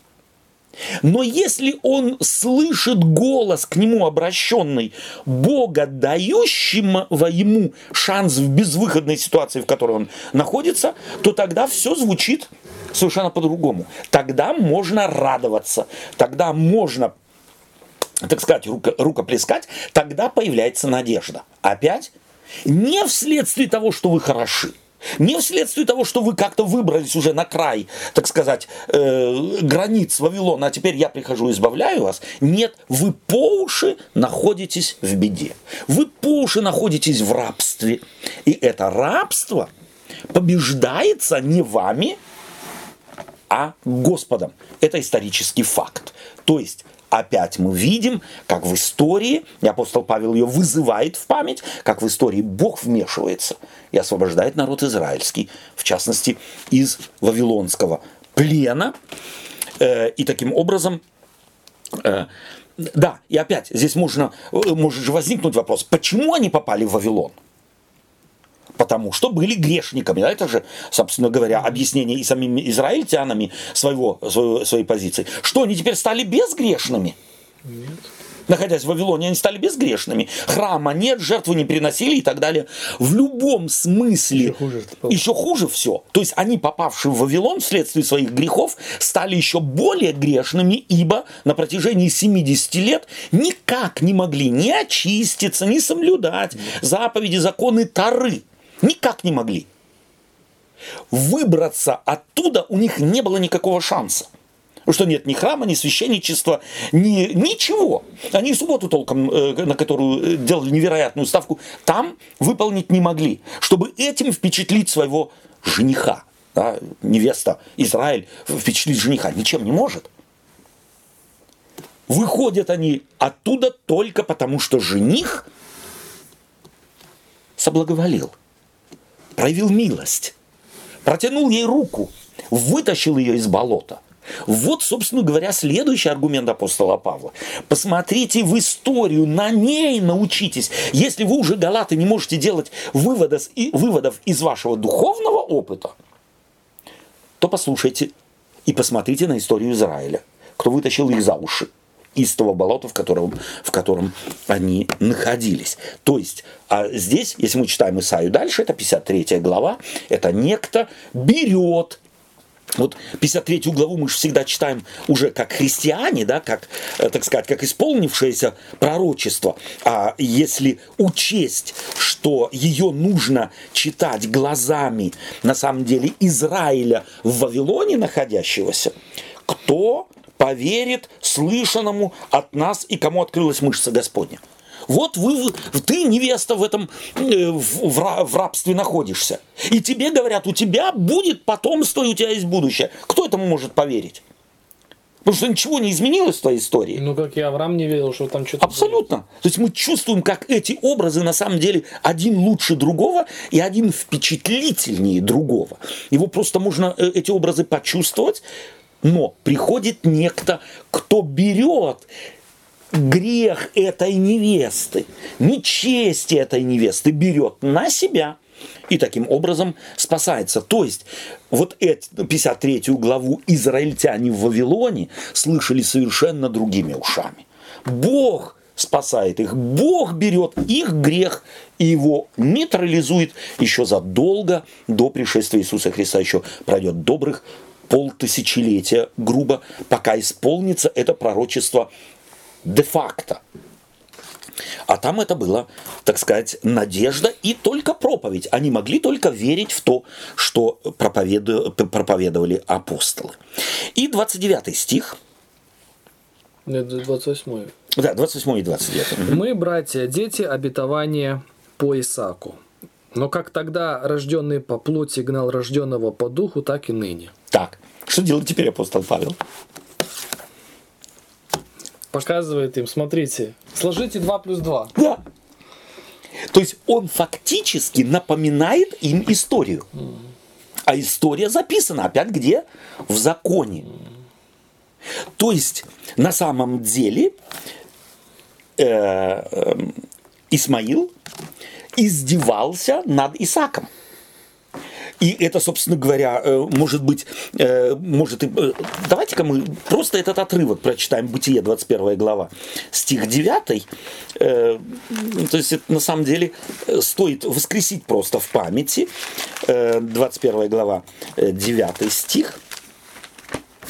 A: Но если он слышит голос к нему обращенный, Бога, дающего ему шанс в безвыходной ситуации, в которой он находится, то тогда все звучит совершенно по-другому. Тогда можно радоваться, тогда можно так сказать, руко, рукоплескать, тогда появляется надежда. Опять, не вследствие того, что вы хороши, не вследствие того, что вы как-то выбрались уже на край, так сказать, э, границ Вавилона, а теперь я прихожу и избавляю вас. Нет, вы по уши находитесь в беде. Вы по уши находитесь в рабстве. И это рабство побеждается не вами, а Господом. Это исторический факт. То есть опять мы видим, как в истории, и апостол Павел ее вызывает в память, как в истории Бог вмешивается и освобождает народ израильский, в частности, из вавилонского плена. Э, и таким образом, э, да, и опять здесь можно, э, может же возникнуть вопрос, почему они попали в Вавилон? Потому что были грешниками. Это же, собственно говоря, объяснение и самими израильтянами своего, своего, своей позиции. Что, они теперь стали безгрешными? Нет. Находясь в Вавилоне, они стали безгрешными. Храма нет, жертвы не приносили и так далее. В любом смысле еще хуже, еще хуже все. То есть они, попавшие в Вавилон вследствие своих грехов, стали еще более грешными, ибо на протяжении 70 лет никак не могли ни очиститься, ни соблюдать заповеди, законы Тары. Никак не могли. Выбраться оттуда у них не было никакого шанса. Потому что нет ни храма, ни священничества, ни, ничего. Они субботу толком, э, на которую э, делали невероятную ставку, там выполнить не могли, чтобы этим впечатлить своего жениха. да, невеста Израиль впечатлить жениха ничем не может. Выходят они оттуда только потому, что жених соблаговолил, проявил милость, протянул ей руку, вытащил ее из болота – вот, собственно говоря, следующий аргумент апостола Павла. Посмотрите в историю, на ней научитесь. Если вы уже, галаты, не можете делать выводов, выводов из вашего духовного опыта, то послушайте и посмотрите на историю Израиля, кто вытащил их за уши из того болота, в котором, в котором они находились. То есть, а здесь, если мы читаем Исаию дальше, это 53 глава, это некто берет вот 53 главу мы же всегда читаем уже как христиане, да, как, э, так сказать, как исполнившееся пророчество. А если учесть, что ее нужно читать глазами, на самом деле, Израиля в Вавилоне находящегося, кто поверит слышанному от нас и кому открылась мышца Господня? Вот вы, ты, невеста, в этом э, в, в рабстве находишься. И тебе говорят, у тебя будет потомство, и у тебя есть будущее. Кто этому может поверить? Потому что ничего не изменилось в твоей истории.
B: Ну, как и Авраам не верил, что там что-то...
A: Абсолютно. Будет. То есть мы чувствуем, как эти образы на самом деле один лучше другого и один впечатлительнее другого. Его просто можно, э, эти образы почувствовать, но приходит некто, кто берет грех этой невесты, нечестие этой невесты берет на себя и таким образом спасается. То есть вот эту 53 главу израильтяне в Вавилоне слышали совершенно другими ушами. Бог спасает их. Бог берет их грех и его нейтрализует еще задолго до пришествия Иисуса Христа. Еще пройдет добрых полтысячелетия, грубо, пока исполнится это пророчество де-факто. А там это было, так сказать, надежда и только проповедь. Они могли только верить в то, что проповедовали апостолы. И 29 стих.
B: Нет, 28.
A: Да, 28 и 29.
B: Мы, братья, дети обетования по Исаку. Но как тогда рожденный по плоти гнал рожденного по духу, так и ныне.
A: Так, что делает теперь апостол Павел?
B: показывает им, смотрите, сложите 2 плюс 2.
A: Да. То есть он фактически напоминает им историю. А история записана опять где? В законе. То есть на самом деле э, э, Исмаил издевался над Исаком. И это, собственно говоря, э, может быть, э, может и... Э, давайте-ка мы просто этот отрывок прочитаем, Бытие, 21 глава, стих 9. То есть это на самом деле стоит воскресить просто в памяти. 21 глава, 9 стих.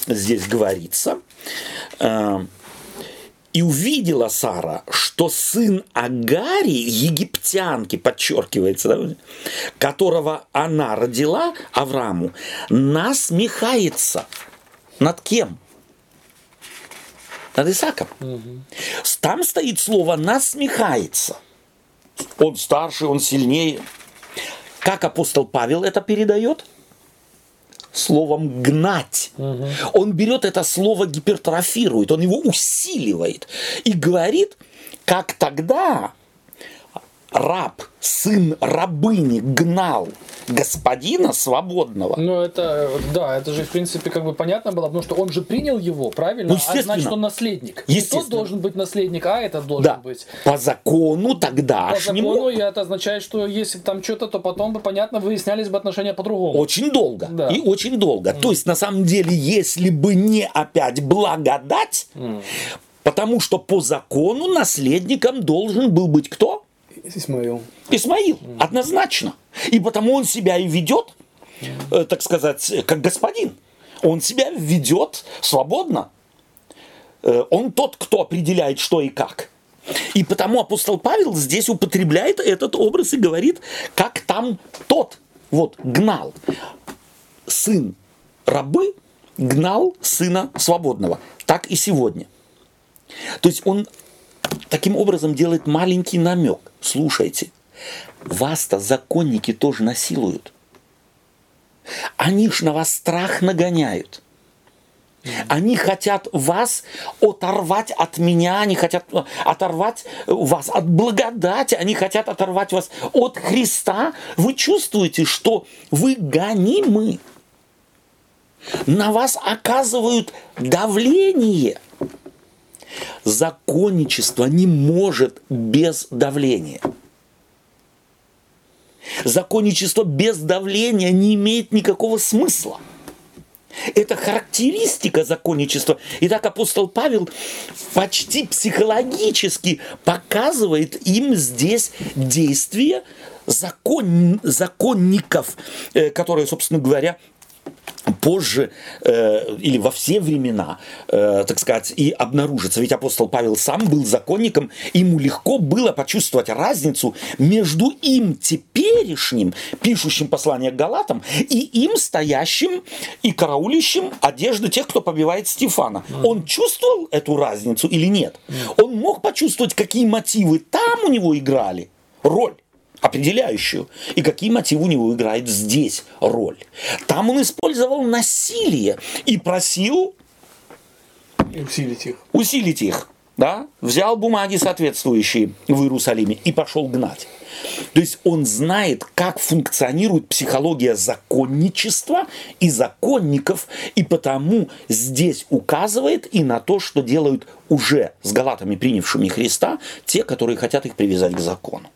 A: Здесь говорится, и увидела Сара, что сын Агари, египтянки, подчеркивается, да, которого она родила Аврааму, насмехается. Над кем? Над Исаком. Угу. Там стоит слово «насмехается». Он старше, он сильнее. Как апостол Павел это передает? Словом гнать. Угу. Он берет это слово, гипертрофирует, он его усиливает и говорит, как тогда раб, сын рабыни гнал господина свободного.
B: Ну, это, да, это же, в принципе, как бы понятно было, потому что он же принял его, правильно?
A: Ну, естественно. А
B: значит, он наследник.
A: Естественно.
B: Не тот должен быть наследник, а этот должен
A: да.
B: быть.
A: По закону тогда.
B: По закону, и это означает, что если там что-то, то потом бы, понятно, выяснялись бы отношения по-другому.
A: Очень долго. Да. И очень долго. Mm. То есть, на самом деле, если бы не опять благодать, mm. потому что по закону наследником должен был быть кто?
C: Исмаил.
A: Исмаил, однозначно. И потому он себя и ведет, э, так сказать, как господин. Он себя ведет свободно. Э, он тот, кто определяет, что и как. И потому апостол Павел здесь употребляет этот образ и говорит, как там тот вот гнал сын рабы гнал сына свободного. Так и сегодня. То есть он таким образом делает маленький намек. Слушайте, вас-то законники тоже насилуют. Они ж на вас страх нагоняют. Они хотят вас оторвать от меня, они хотят оторвать вас от благодати, они хотят оторвать вас от Христа. Вы чувствуете, что вы гонимы. На вас оказывают давление. Законничество не может без давления. Законничество без давления не имеет никакого смысла. Это характеристика законничества. И так апостол Павел почти психологически показывает им здесь действие закон, законников, э, которые, собственно говоря, позже э, или во все времена, э, так сказать, и обнаружится. Ведь апостол Павел сам был законником, ему легко было почувствовать разницу между им теперешним, пишущим послание к Галатам, и им стоящим и караулищем одежды тех, кто побивает Стефана. Он чувствовал эту разницу или нет? Он мог почувствовать, какие мотивы там у него играли роль определяющую, и какие мотивы у него играет здесь роль. Там он использовал насилие и просил
C: усилить их.
A: Усилить их. Да? Взял бумаги соответствующие в Иерусалиме и пошел гнать. То есть он знает, как функционирует психология законничества и законников, и потому здесь указывает и на то, что делают уже с галатами, принявшими Христа, те, которые хотят их привязать к закону.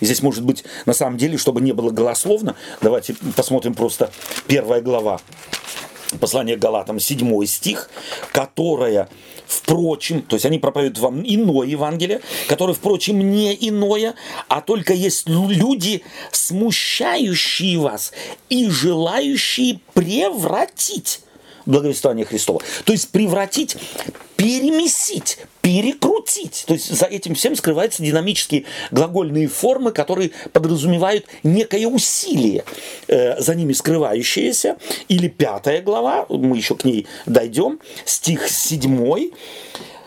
A: И здесь может быть, на самом деле, чтобы не было голословно, давайте посмотрим просто первая глава послание Галатам, 7 стих, которая, впрочем, то есть они проповедуют вам иное Евангелие, которое, впрочем, не иное, а только есть люди, смущающие вас и желающие превратить благовествование Христова. То есть превратить, перемесить, перекрутить. То есть за этим всем скрываются динамические глагольные формы, которые подразумевают некое усилие, э, за ними скрывающееся. Или пятая глава, мы еще к ней дойдем, стих седьмой.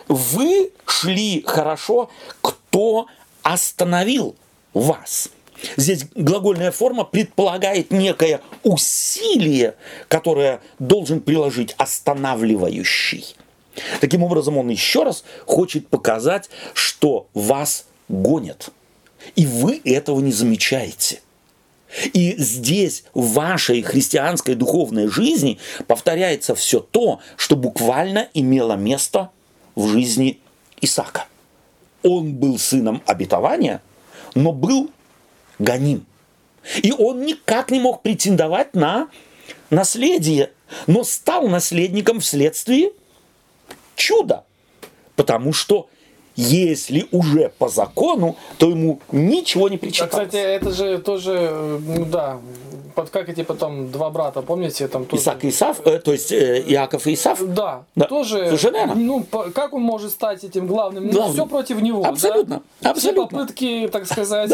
A: Вы шли хорошо, кто остановил вас. Здесь глагольная форма предполагает некое усилие, которое должен приложить останавливающий. Таким образом, он еще раз хочет показать, что вас гонят. И вы этого не замечаете. И здесь в вашей христианской духовной жизни повторяется все то, что буквально имело место в жизни Исаака. Он был сыном обетования, но был гоним. И он никак не мог претендовать на наследие, но стал наследником вследствие чуда. Потому что если уже по закону, то ему ничего не причиталось.
B: А, кстати, это же тоже, ну да, под как эти потом два брата, помните? Там тоже...
A: Исаак и Исав, э, то есть э, Иаков и Исав?
B: Да, да. тоже.
A: Совершенно
B: Ну, по, как он может стать этим главным?
A: главным.
B: Ну, все против него.
A: Абсолютно,
B: да?
A: абсолютно.
B: Все попытки, так сказать,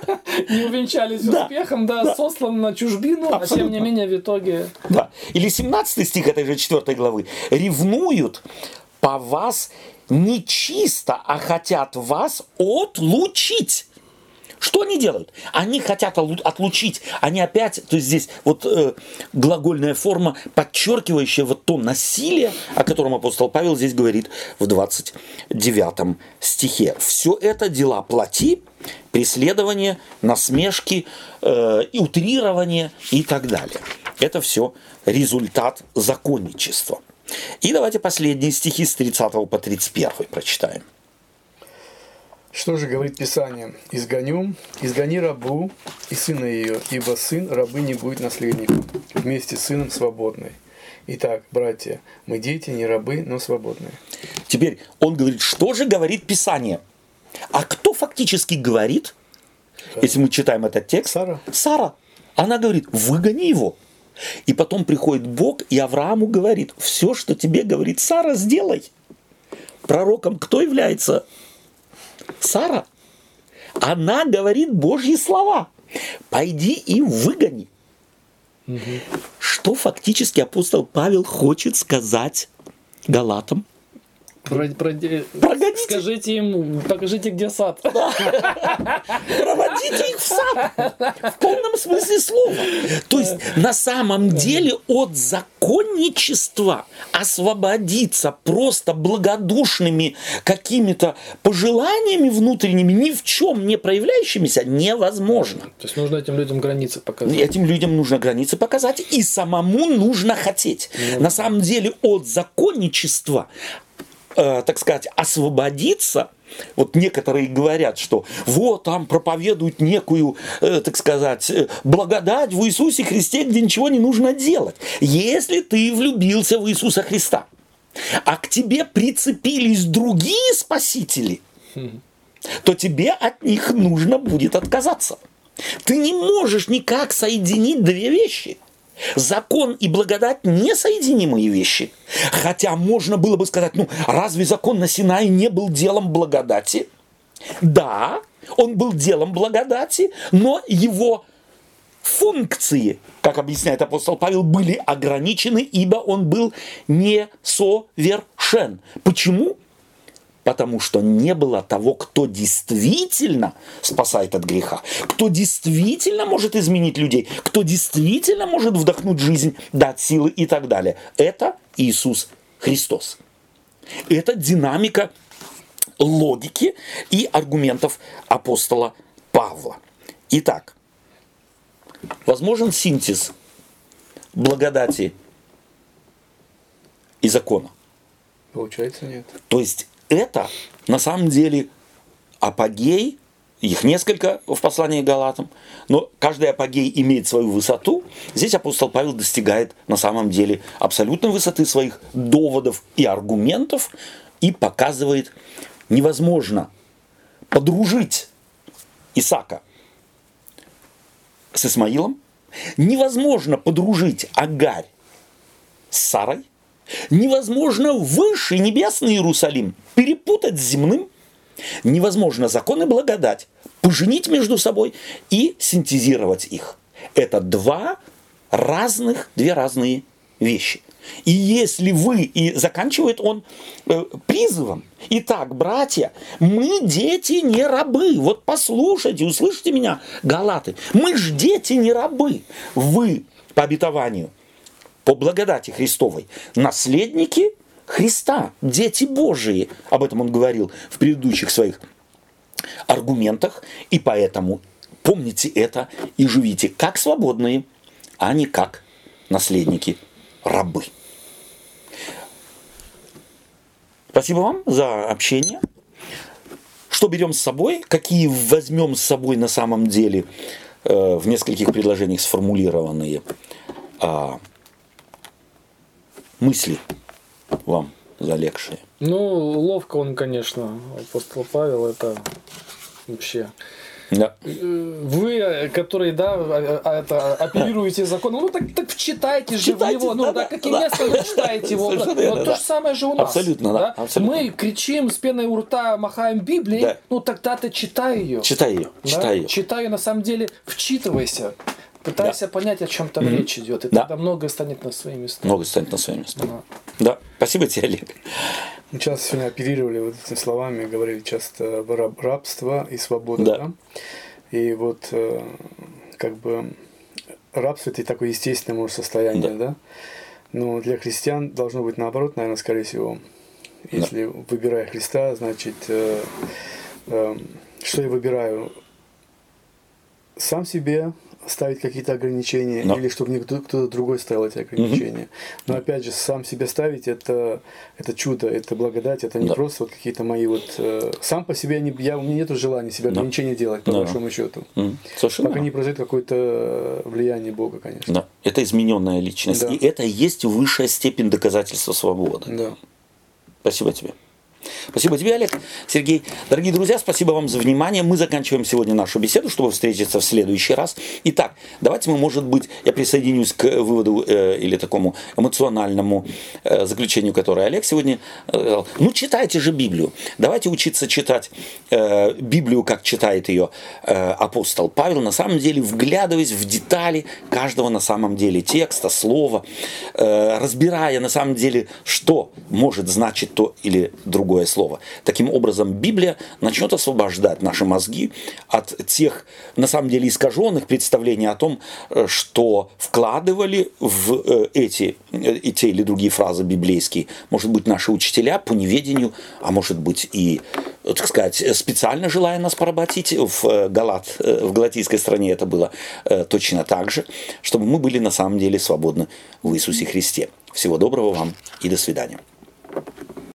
B: не увенчались успехом, да, сослан на чужбину, а тем не менее в итоге...
A: Да. Или 17 стих этой же 4 главы. «Ревнуют по вас нечисто, а хотят вас отлучить. Что они делают? Они хотят отлучить. Они опять, то есть здесь вот э, глагольная форма, подчеркивающая вот то насилие, о котором апостол Павел здесь говорит в 29 стихе. Все это дела плоти, преследование, насмешки, э, и утрирование и так далее. Это все результат законничества. И давайте последние стихи с 30 по 31 прочитаем.
C: Что же говорит Писание? «Изгоню, изгони рабу и сына ее, ибо сын рабы не будет наследником, вместе с сыном свободной». Итак, братья, мы дети, не рабы, но свободные.
A: Теперь он говорит, что же говорит Писание? А кто фактически говорит, если мы читаем этот текст?
C: Сара.
A: Сара. Она говорит, выгони его. И потом приходит Бог и Аврааму говорит, все, что тебе говорит Сара, сделай. Пророком кто является? Сара. Она говорит Божьи слова. Пойди и выгони. Угу. Что фактически апостол Павел хочет сказать Галатам?
B: Про- про-
A: Прогодите.
B: Скажите им, покажите, где сад.
A: Проводите их в сад. В полном смысле слова. То есть на самом деле от законничества освободиться просто благодушными какими-то пожеланиями внутренними, ни в чем не проявляющимися, невозможно.
B: То есть нужно этим людям границы показать.
A: Этим людям нужно границы показать, и самому нужно хотеть. На самом деле от законничества, э, так сказать, освободиться, вот некоторые говорят, что вот там проповедуют некую, э, так сказать, э, благодать в Иисусе Христе, где ничего не нужно делать. Если ты влюбился в Иисуса Христа, а к тебе прицепились другие спасители, то тебе от них нужно будет отказаться. Ты не можешь никак соединить две вещи. Закон и благодать несоединимые вещи. Хотя можно было бы сказать, ну разве закон на Синае не был делом благодати? Да, он был делом благодати, но его функции, как объясняет апостол Павел, были ограничены, ибо он был несовершен. Почему? Потому что не было того, кто действительно спасает от греха, кто действительно может изменить людей, кто действительно может вдохнуть жизнь, дать силы и так далее. Это Иисус Христос. Это динамика логики и аргументов апостола Павла. Итак, возможен синтез благодати и закона.
C: Получается, нет.
A: То есть это на самом деле апогей, их несколько в послании к Галатам, но каждый апогей имеет свою высоту. Здесь апостол Павел достигает на самом деле абсолютной высоты своих доводов и аргументов и показывает, невозможно подружить Исака с Исмаилом, невозможно подружить Агарь с Сарой, невозможно высший небесный Иерусалим перепутать с земным, невозможно закон и благодать поженить между собой и синтезировать их. Это два разных, две разные вещи. И если вы, и заканчивает он э, призывом, итак, братья, мы дети не рабы. Вот послушайте, услышите меня, галаты. Мы ж дети не рабы. Вы по обетованию, по благодати Христовой, наследники Христа, дети Божии. Об этом он говорил в предыдущих своих аргументах. И поэтому помните это и живите как свободные, а не как наследники рабы. Спасибо вам за общение. Что берем с собой, какие возьмем с собой на самом деле э, в нескольких предложениях сформулированные э, мысли вам залегшие.
B: Ну, ловко он, конечно, апостол Павел, это вообще
A: Да.
B: Вы, которые, да, а- а- это, оперируете законом, ну так, так вчитайте же
A: Читайте,
B: в него, ну
A: да,
B: да,
A: да,
B: каким
A: да.
B: местом вы читаете его. Вот
A: верно,
B: то
A: да.
B: же самое же у нас.
A: Абсолютно, да, абсолютно.
B: Мы кричим с пеной у рта, махаем Библией,
A: Да.
B: ну тогда ты читай ее.
A: Читай ее,
B: Да?
A: читай ее.
B: Читай ее, на самом деле, вчитывайся. Пытайся понять, о чем там
A: Мгм.
B: речь идет, и
A: Да.
B: тогда многое станет на свои места.
A: Много станет на свои места.
B: Да.
A: Да, спасибо тебе, Олег.
C: Мы часто сегодня оперировали вот этими словами, говорили часто раб- рабство и свобода.
A: Да.
C: Да. И вот э, как бы рабство это такое естественное может состояние,
A: Да.
C: да. Но для христиан должно быть наоборот, наверное, скорее всего. Если выбирая Христа, значит, э, э, что я выбираю? Сам себе ставить какие-то ограничения
A: Да.
C: или чтобы мне кто- кто-то другой ставил эти ограничения. Но опять же, сам себя ставить это, это чудо, это благодать, это не
A: Да.
C: просто вот какие-то мои вот... э, сам по себе, не, я, у меня нет желания себе
A: Да.
C: ограничения делать, по
A: Да.
C: большому счету.
A: М, Совершенно.
C: Пока не произойдет какое-то влияние Бога, конечно.
A: Да, это измененная личность.
C: Да.
A: И это и есть высшая степень доказательства свободы.
C: Да.
A: Спасибо тебе. Спасибо тебе, Олег. Сергей. Дорогие друзья, спасибо вам за внимание. Мы заканчиваем сегодня нашу беседу, чтобы встретиться в следующий раз. Итак, давайте мы, может быть, я присоединюсь к выводу э, или такому эмоциональному э, заключению, которое Олег сегодня э. Ну, читайте же Библию. Давайте учиться читать э, Библию, как читает ее э, апостол Павел, на самом деле вглядываясь в детали каждого на самом деле текста, слова. э, разбирая на самом деле, что может значить то или другое слово. Таким образом, Библия начнет освобождать наши мозги от тех, на самом деле, искаженных представлений о том, э, что вкладывали в э, эти и те или другие фразы библейские, может быть, наши учителя по неведению, а может быть и, так сказать, специально желая нас поработить. В, Галат, в галатийской стране это было точно так же, чтобы мы были на самом деле свободны в Иисусе Христе. Всего доброго вам и до свидания.